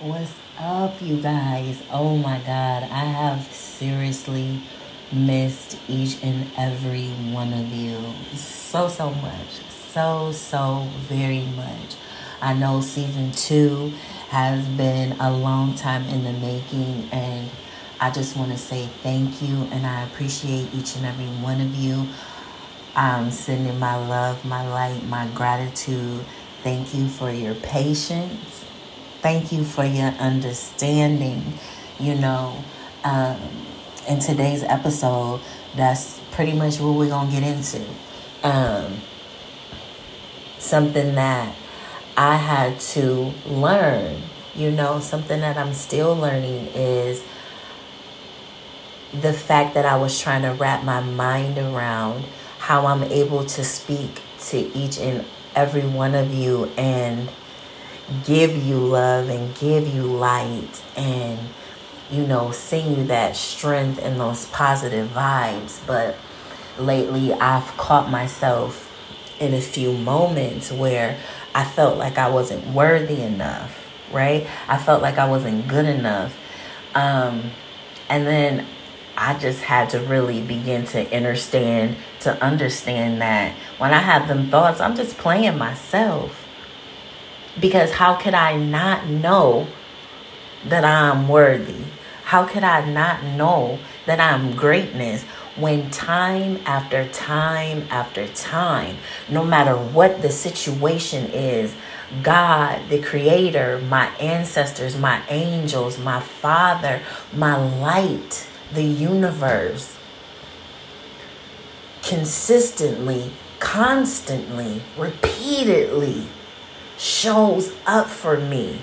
What's up, you guys? Oh my god, I have seriously missed each and every one of you so, so much. So, so very much. I know season two has been a long time in the making, and I just want to say thank you and I appreciate each and every one of you. I'm sending my love, my light, my gratitude. Thank you for your patience Thank you for your understanding. You know, um, in today's episode, that's pretty much what we're going to get into. Um, something that I had to learn, you know, something that I'm still learning is the fact that I was trying to wrap my mind around how I'm able to speak to each and every one of you and give you love and give you light and you know send you that strength and those positive vibes. But lately i've caught myself in a few moments where i felt like i wasn't worthy enough right? I felt like i wasn't good enough. Um, and then i just had to really begin to understand to understand that when i have them thoughts i'm just playing myself because how could I not know that I'm worthy? How could I not know that I'm greatness when time after time after time, no matter what the situation is, God, the Creator, my ancestors, my angels, my Father, my light, the universe, consistently, constantly, repeatedly shows up for me.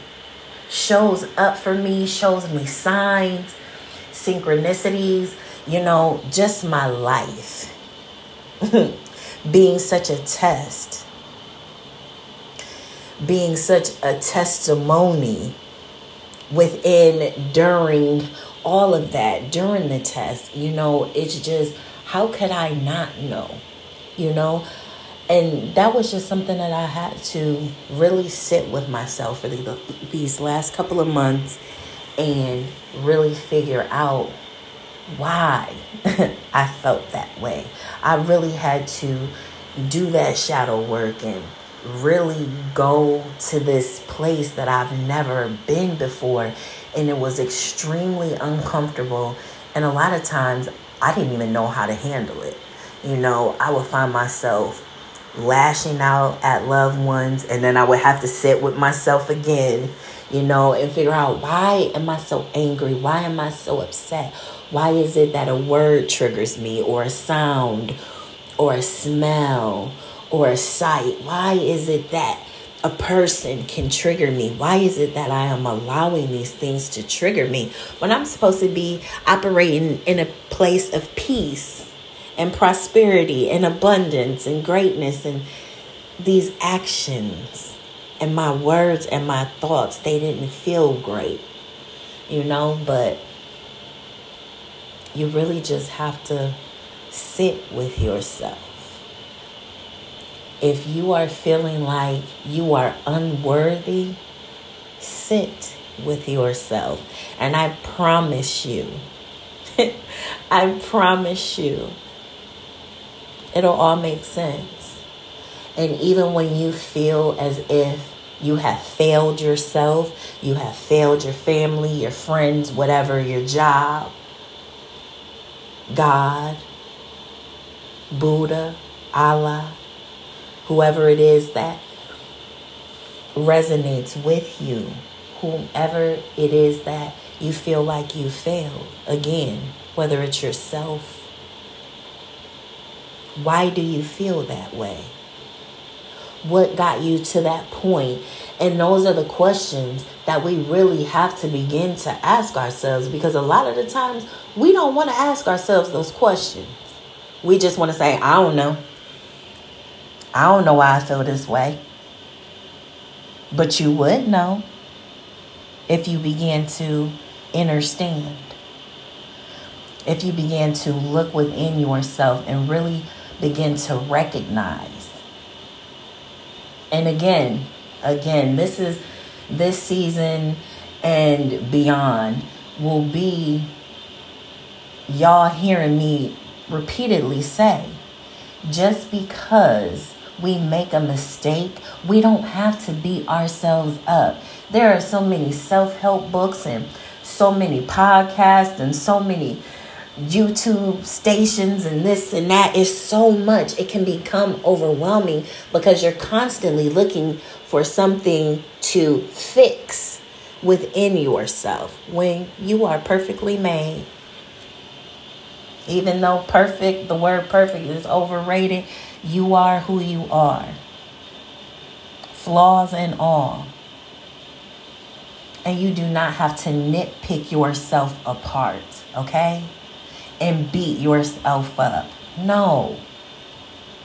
Shows up for me, shows me signs, synchronicities, you know, just my life being such a test, being such a testimony within, during all of that, during the test, you know, it's just, how could I not know? You know, and that was just something that I had to really sit with myself for the, these last couple of months and really figure out why I felt that way. I really had to do that shadow work and really go to this place that I've never been before. And it was extremely uncomfortable. And a lot of times I didn't even know how to handle it. You know, I would find myself lashing out at loved ones and then I would have to sit with myself again, you know, and figure out why am I so angry? Why am I so upset? Why is it that a word triggers me or a sound or a smell or a sight? Why is it that a person can trigger me? Why is it that I am allowing these things to trigger me when I'm supposed to be operating in a place of peace? And prosperity and abundance and greatness and these actions and my words and my thoughts they didn't feel great you know but you really just have to sit with yourself. If you are feeling like you are unworthy sit with yourself. And i promise you i promise you it'll all make sense. And even when you feel as if you have failed yourself, you have failed your family, your friends, whatever, your job, God, Buddha, Allah, whoever it is that resonates with you, whomever it is that you feel like you failed, again, whether it's yourself, why do you feel that way? What got you to that point? And those are the questions that we really have to begin to ask ourselves because a lot of the times we don't want to ask ourselves those questions. We just want to say, I don't know. I don't know why I feel this way. But you would know if you began to understand. If you began to look within yourself and really begin to recognize. And again, again, this is this season and beyond will be y'all hearing me repeatedly say just because we make a mistake, we don't have to beat ourselves up. There are so many self help books and so many podcasts and so many YouTube stations and this and that is so much. It can become overwhelming because you're constantly looking for something to fix within yourself when you are perfectly made. Even though perfect, the word perfect is overrated, you are who you are. Flaws and all. And you do not have to nitpick yourself apart, okay? And beat yourself up. No.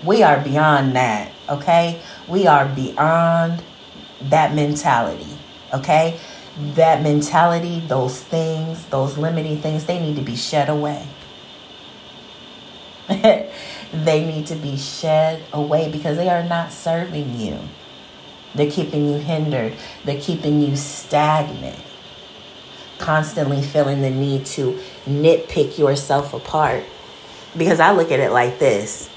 We are beyond that, okay? We are beyond that mentality, okay? That mentality, those things, those limiting things, they need to be shed away. they need to be shed away because they are not serving you. They're keeping you hindered, they're keeping you stagnant. Constantly feeling the need to nitpick yourself apart. Because I look at it like this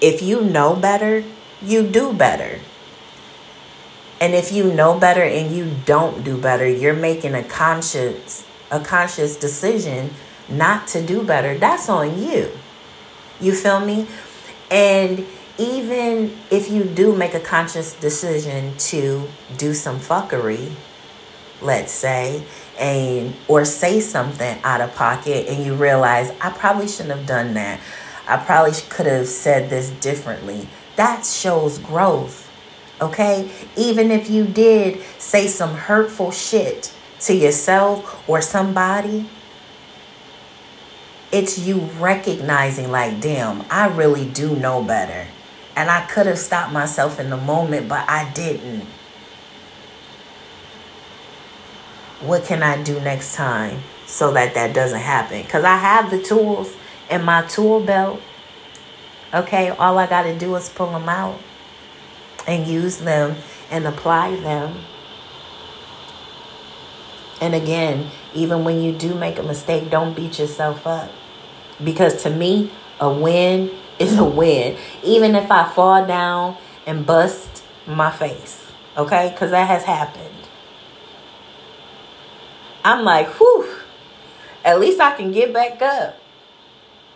if you know better, you do better. And if you know better and you don't do better, you're making a conscious a conscious decision not to do better. That's on you. You feel me? And even if you do make a conscious decision to do some fuckery, let's say, and or say something out of pocket and you realize I probably shouldn't have done that. I probably could have said this differently. That shows growth. Okay? Even if you did say some hurtful shit to yourself or somebody, it's you recognizing, like, damn, I really do know better. And I could have stopped myself in the moment, but I didn't. What can I do next time so that that doesn't happen? Because I have the tools in my tool belt. Okay, all I got to do is pull them out and use them and apply them. And again, even when you do make a mistake, don't beat yourself up. Because to me, a win is a win. Even if I fall down and bust my face. Okay? Because that has happened. I'm like, whew. At least I can get back up.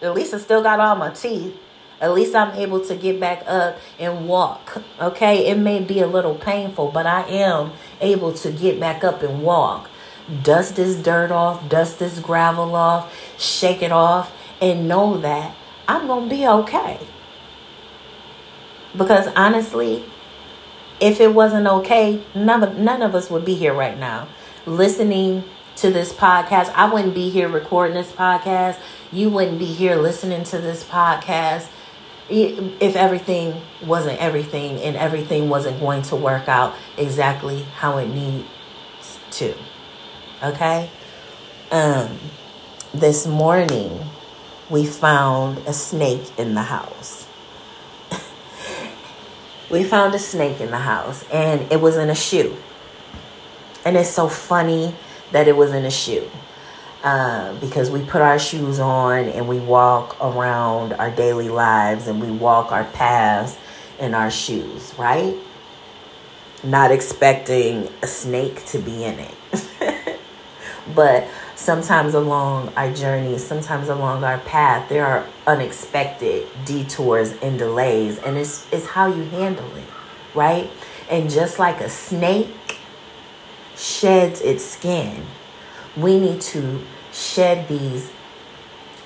At least I still got all my teeth. At least I'm able to get back up and walk. Okay? It may be a little painful, but I am able to get back up and walk dust this dirt off, dust this gravel off, shake it off, and know that I'm going to be okay. Because honestly, if it wasn't okay, none of, none of us would be here right now listening to this podcast. I wouldn't be here recording this podcast. You wouldn't be here listening to this podcast if everything wasn't everything and everything wasn't going to work out exactly how it needs to. Okay? Um this morning we found a snake in the house. we found a snake in the house and it was in a shoe. And it's so funny that it was in a shoe. Uh, because we put our shoes on and we walk around our daily lives and we walk our paths in our shoes, right? Not expecting a snake to be in it. but sometimes along our journey, sometimes along our path, there are unexpected detours and delays, and it's, it's how you handle it, right? And just like a snake sheds its skin, we need to shed these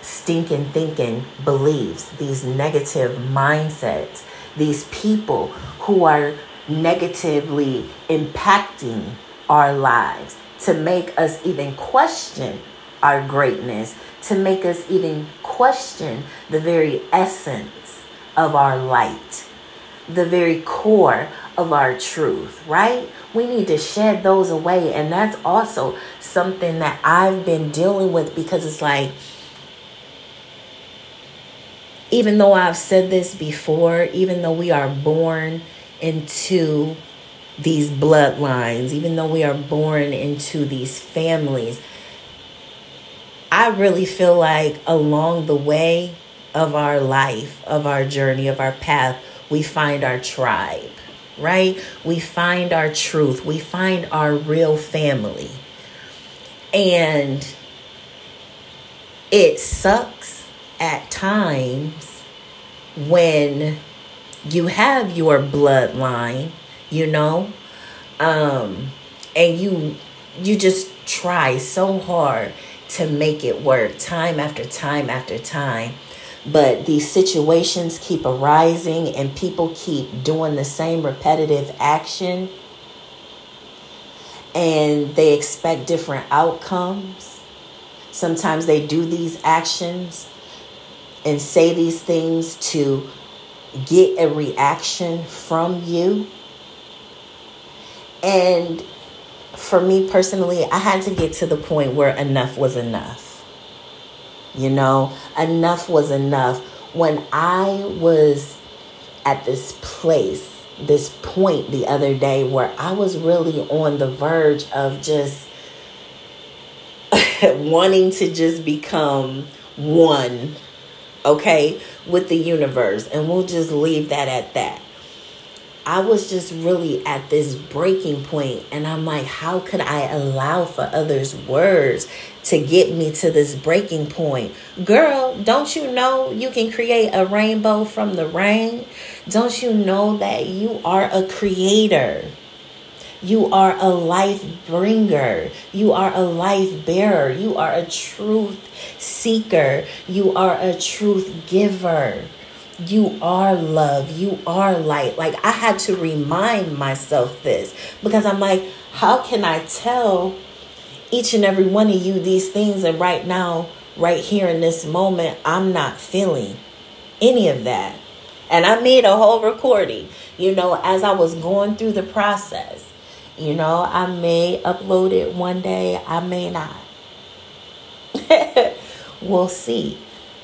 stinking thinking beliefs, these negative mindsets, these people who are negatively impacting our lives to make us even question our greatness, to make us even question the very essence of our light, the very core of our truth, right? We need to shed those away. And that's also something that I've been dealing with because it's like, even though I've said this before, even though we are born into these bloodlines, even though we are born into these families, I really feel like along the way of our life, of our journey, of our path, we find our tribe, right? We find our truth, we find our real family. And it sucks at times when you have your bloodline, you know, um, and you you just try so hard to make it work time after time after time. But these situations keep arising and people keep doing the same repetitive action and they expect different outcomes. Sometimes they do these actions and say these things to get a reaction from you. And for me personally, I had to get to the point where enough was enough. You know, enough was enough. When I was at this place, this point the other day where I was really on the verge of just wanting to just become one okay, with the universe. And we'll just leave that at that. I was just really at this breaking point, and I'm like, how could I allow for others' words to get me to this breaking point? Girl, don't you know you can create a rainbow from the rain? Don't you know that you are a creator? You are a life bringer. You are a life bearer. You are a truth seeker. You are a truth giver. You are love. You are light. Like, I had to remind myself this because I'm like, how can I tell each and every one of you these things? And right now, right here in this moment, I'm not feeling any of that. And I made a whole recording, you know, as I was going through the process. You know, I may upload it one day, I may not. we'll see.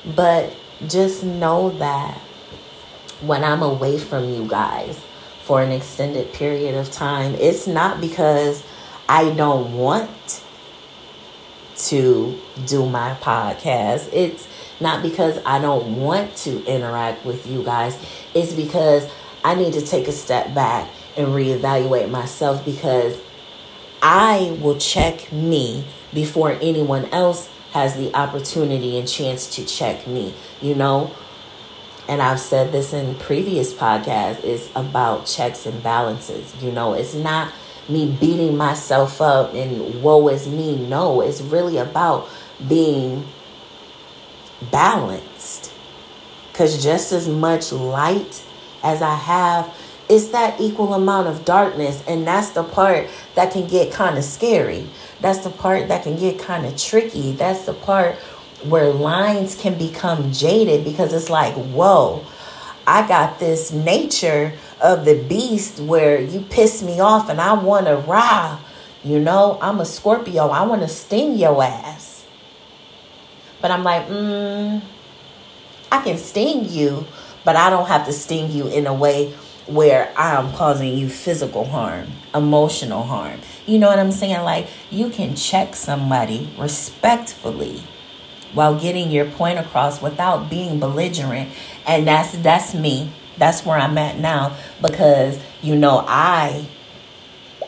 But just know that when I'm away from you guys for an extended period of time, it's not because I don't want to do my podcast. It's not because I don't want to interact with you guys. It's because I need to take a step back and reevaluate myself because I will check me before anyone else has the opportunity and chance to check me, you know? And I've said this in previous podcasts, it's about checks and balances. You know, it's not me beating myself up and woe is me. No, it's really about being balanced. Because just as much light as I have it's that equal amount of darkness and that's the part that can get kind of scary that's the part that can get kind of tricky. That's the part where lines can become jaded because it's like whoa i got this nature of the beast where you piss me off and i want to rah. You know i'm a scorpio. I want to sting your ass. But i'm like mm, i can sting you but i don't have to sting you in a way where I'm causing you physical harm, emotional harm. You know what I'm saying? Like you can check somebody respectfully while getting your point across without being belligerent. And that's that's me. That's where I'm at now because you know I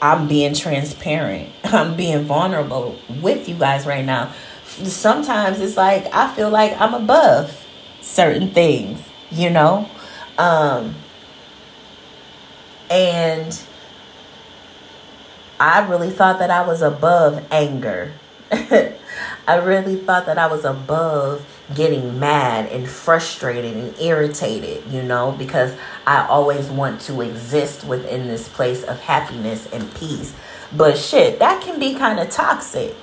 I'm being transparent. I'm being vulnerable with you guys right now. Sometimes it's like I feel like I'm above certain things, you know? Um and I really thought that I was above anger. I really thought that I was above getting mad and frustrated and irritated, you know, because I always want to exist within this place of happiness and peace. But shit, that can be kind of toxic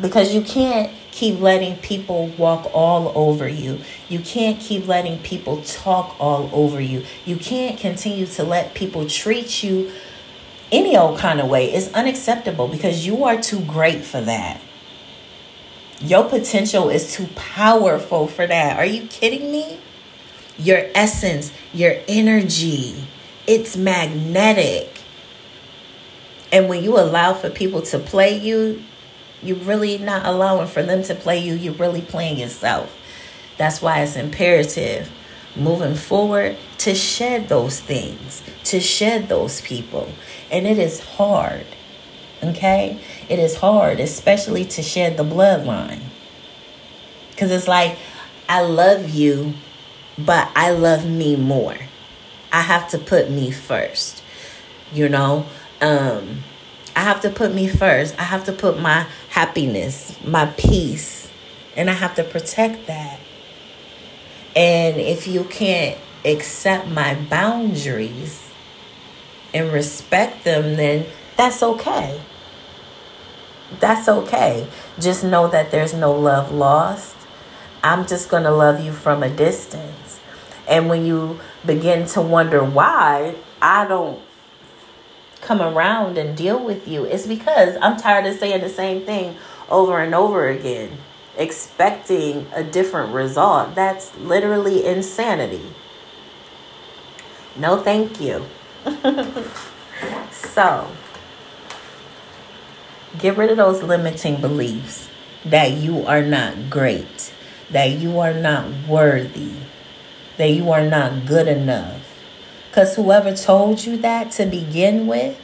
because you can't keep letting people walk all over you. You can't keep letting people talk all over you. You can't continue to let people treat you any old kind of way. It's unacceptable because you are too great for that. Your potential is too powerful for that. Are you kidding me? Your essence, your energy, it's magnetic. And when you allow for people to play you, you're really not allowing for them to play you. You're really playing yourself. That's why it's imperative moving forward to shed those things, to shed those people. And it is hard. Okay? It is hard, especially to shed the bloodline. Because it's like, I love you, but I love me more. I have to put me first. You know? Um, I have to put me first. I have to put my happiness, my peace, and I have to protect that. And if you can't accept my boundaries and respect them, then that's okay. That's okay. Just know that there's no love lost. I'm just going to love you from a distance. And when you begin to wonder why I don't come around and deal with you, it's because I'm tired of saying the same thing over and over again expecting a different result. That's literally insanity. No, thank you. so, get rid of those limiting beliefs that you are not great, that you are not worthy, that you are not good enough. Because whoever told you that to begin with,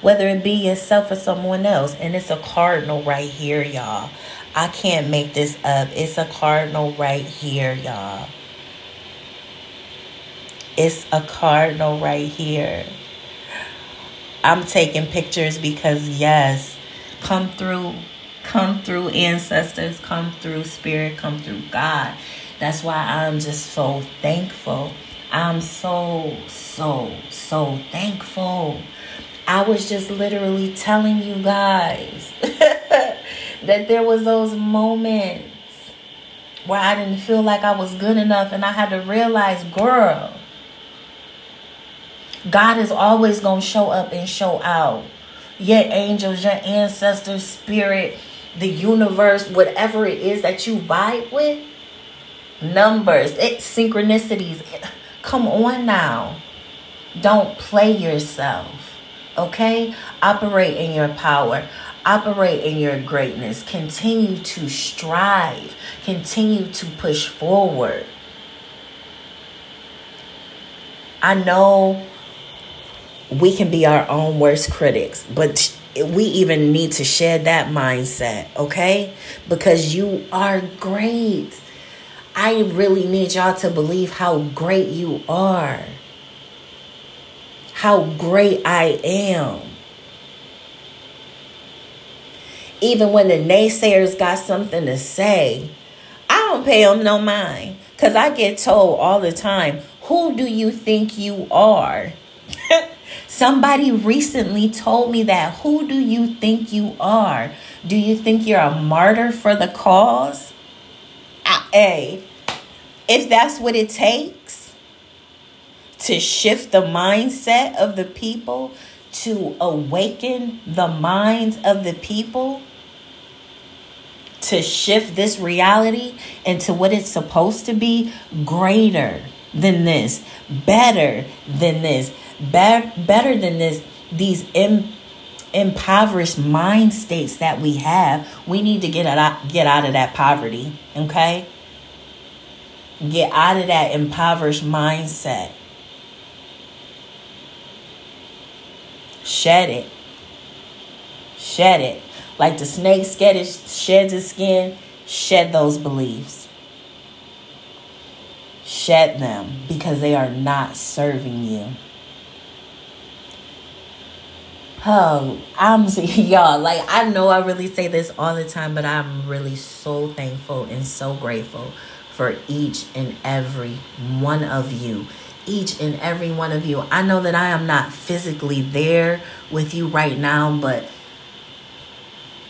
whether it be yourself or someone else, and it's a cardinal right here, y'all. I can't make this up. It's a cardinal right here, y'all. It's a cardinal right here. I'm taking pictures because, yes, come through, come through ancestors, come through spirit, come through God. That's why I'm just so thankful. I'm so, so, so thankful. I was just literally telling you guys. that there was those moments where I didn't feel like I was good enough and I had to realize, girl, God is always going to show up and show out. Your angels, your ancestors, spirit, the universe, whatever it is that you vibe with, numbers, it, synchronicities. Come on now. Don't play yourself. Okay? Operate in your power. Operate in your greatness. Continue to strive. Continue to push forward. I know we can be our own worst critics, but we even need to shed that mindset, okay? Because you are great. I really need y'all to believe how great you are. How great I am. even when the naysayers got something to say, I don't pay them no mind. Because I get told all the time, who do you think you are? Somebody recently told me that. Who do you think you are? Do you think you're a martyr for the cause? Hey, if that's what it takes to shift the mindset of the people, to awaken the minds of the people, to shift this reality into what it's supposed to be greater than this, better than this, be- better than this, these Im- impoverished mind states that we have. We need to get out, get out of that poverty, okay? Get out of that impoverished mindset. Shed it. Shed it. Like the snake sheds its skin, shed those beliefs. Shed them because they are not serving you. Oh, I'm y'all. Like I know I really say this all the time, but I'm really so thankful and so grateful for each and every one of you. Each and every one of you. I know that I am not physically there with you right now, but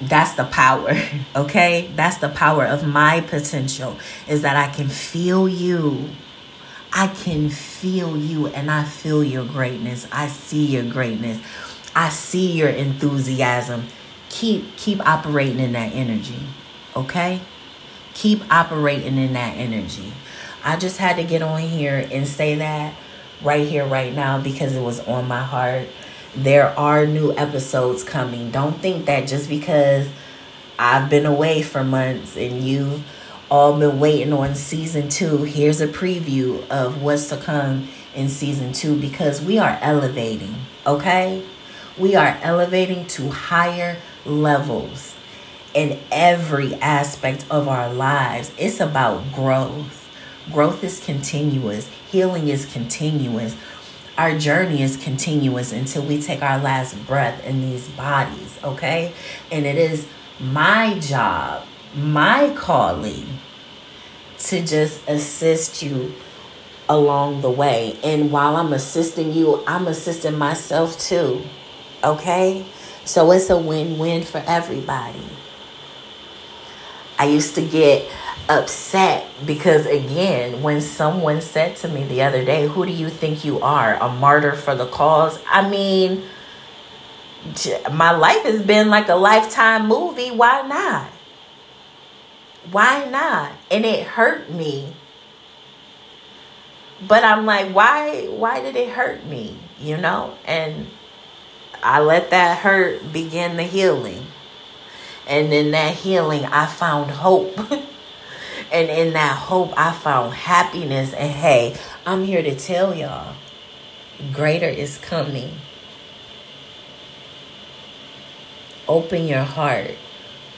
that's the power okay? That's the power of my potential is that i can feel you. I can feel you and i feel your greatness. I see your greatness. I see your enthusiasm. Keep keep operating in that energy okay keep operating in that energy i just had to get on here and say that right here right now because it was on my heart There are new episodes coming. Don't think that just because I've been away for months and you've all been waiting on season two. Here's a preview of what's to come in season two because we are elevating, okay? We are elevating to higher levels in every aspect of our lives. It's about growth. Growth is continuous, healing is continuous. Our journey is continuous until we take our last breath in these bodies, okay? And it is my job, my calling to just assist you along the way. And while I'm assisting you, I'm assisting myself too. Okay? So it's a win win for everybody. I used to get upset because, again, when someone said to me the other day, Who do you think you are? A martyr for the cause? I mean, my life has been like a lifetime movie. Why not? Why not? And it hurt me. But I'm like, why why did it hurt me? You know? And I let that hurt begin the healing. And in that healing, I found hope. and in that hope, I found happiness. And hey, I'm here to tell y'all greater is coming. Open your heart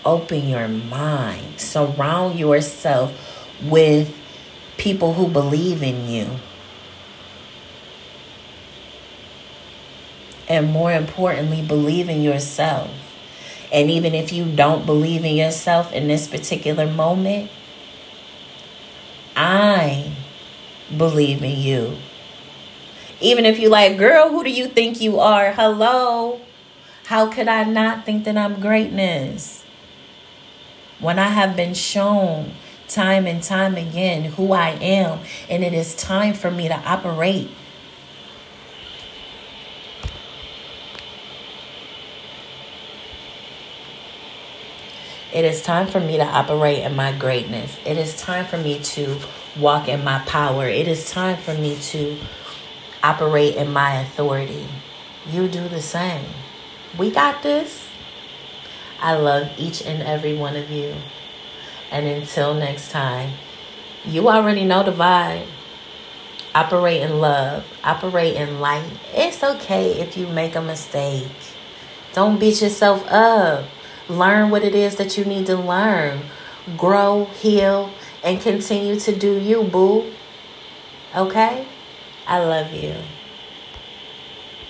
open your mind. Surround yourself with people who believe in you. And more importantly, believe in yourself. And even if you don't believe in yourself in this particular moment, I believe in you. Even if you like, girl, who do you think you are? Hello. How could I not think that I'm greatness? when I have been shown time and time again who I am, and it is time for me to operate. It is time for me to operate in my greatness. It is time for me to walk in my power. It is time for me to operate in my authority. You do the same. We got this. I love each and every one of you. And until next time, you already know the vibe. Operate in love, operate in light. It's okay if you make a mistake. Don't beat yourself up. Learn what it is that you need to learn. Grow, heal, and continue to do you, boo. Okay? I love you.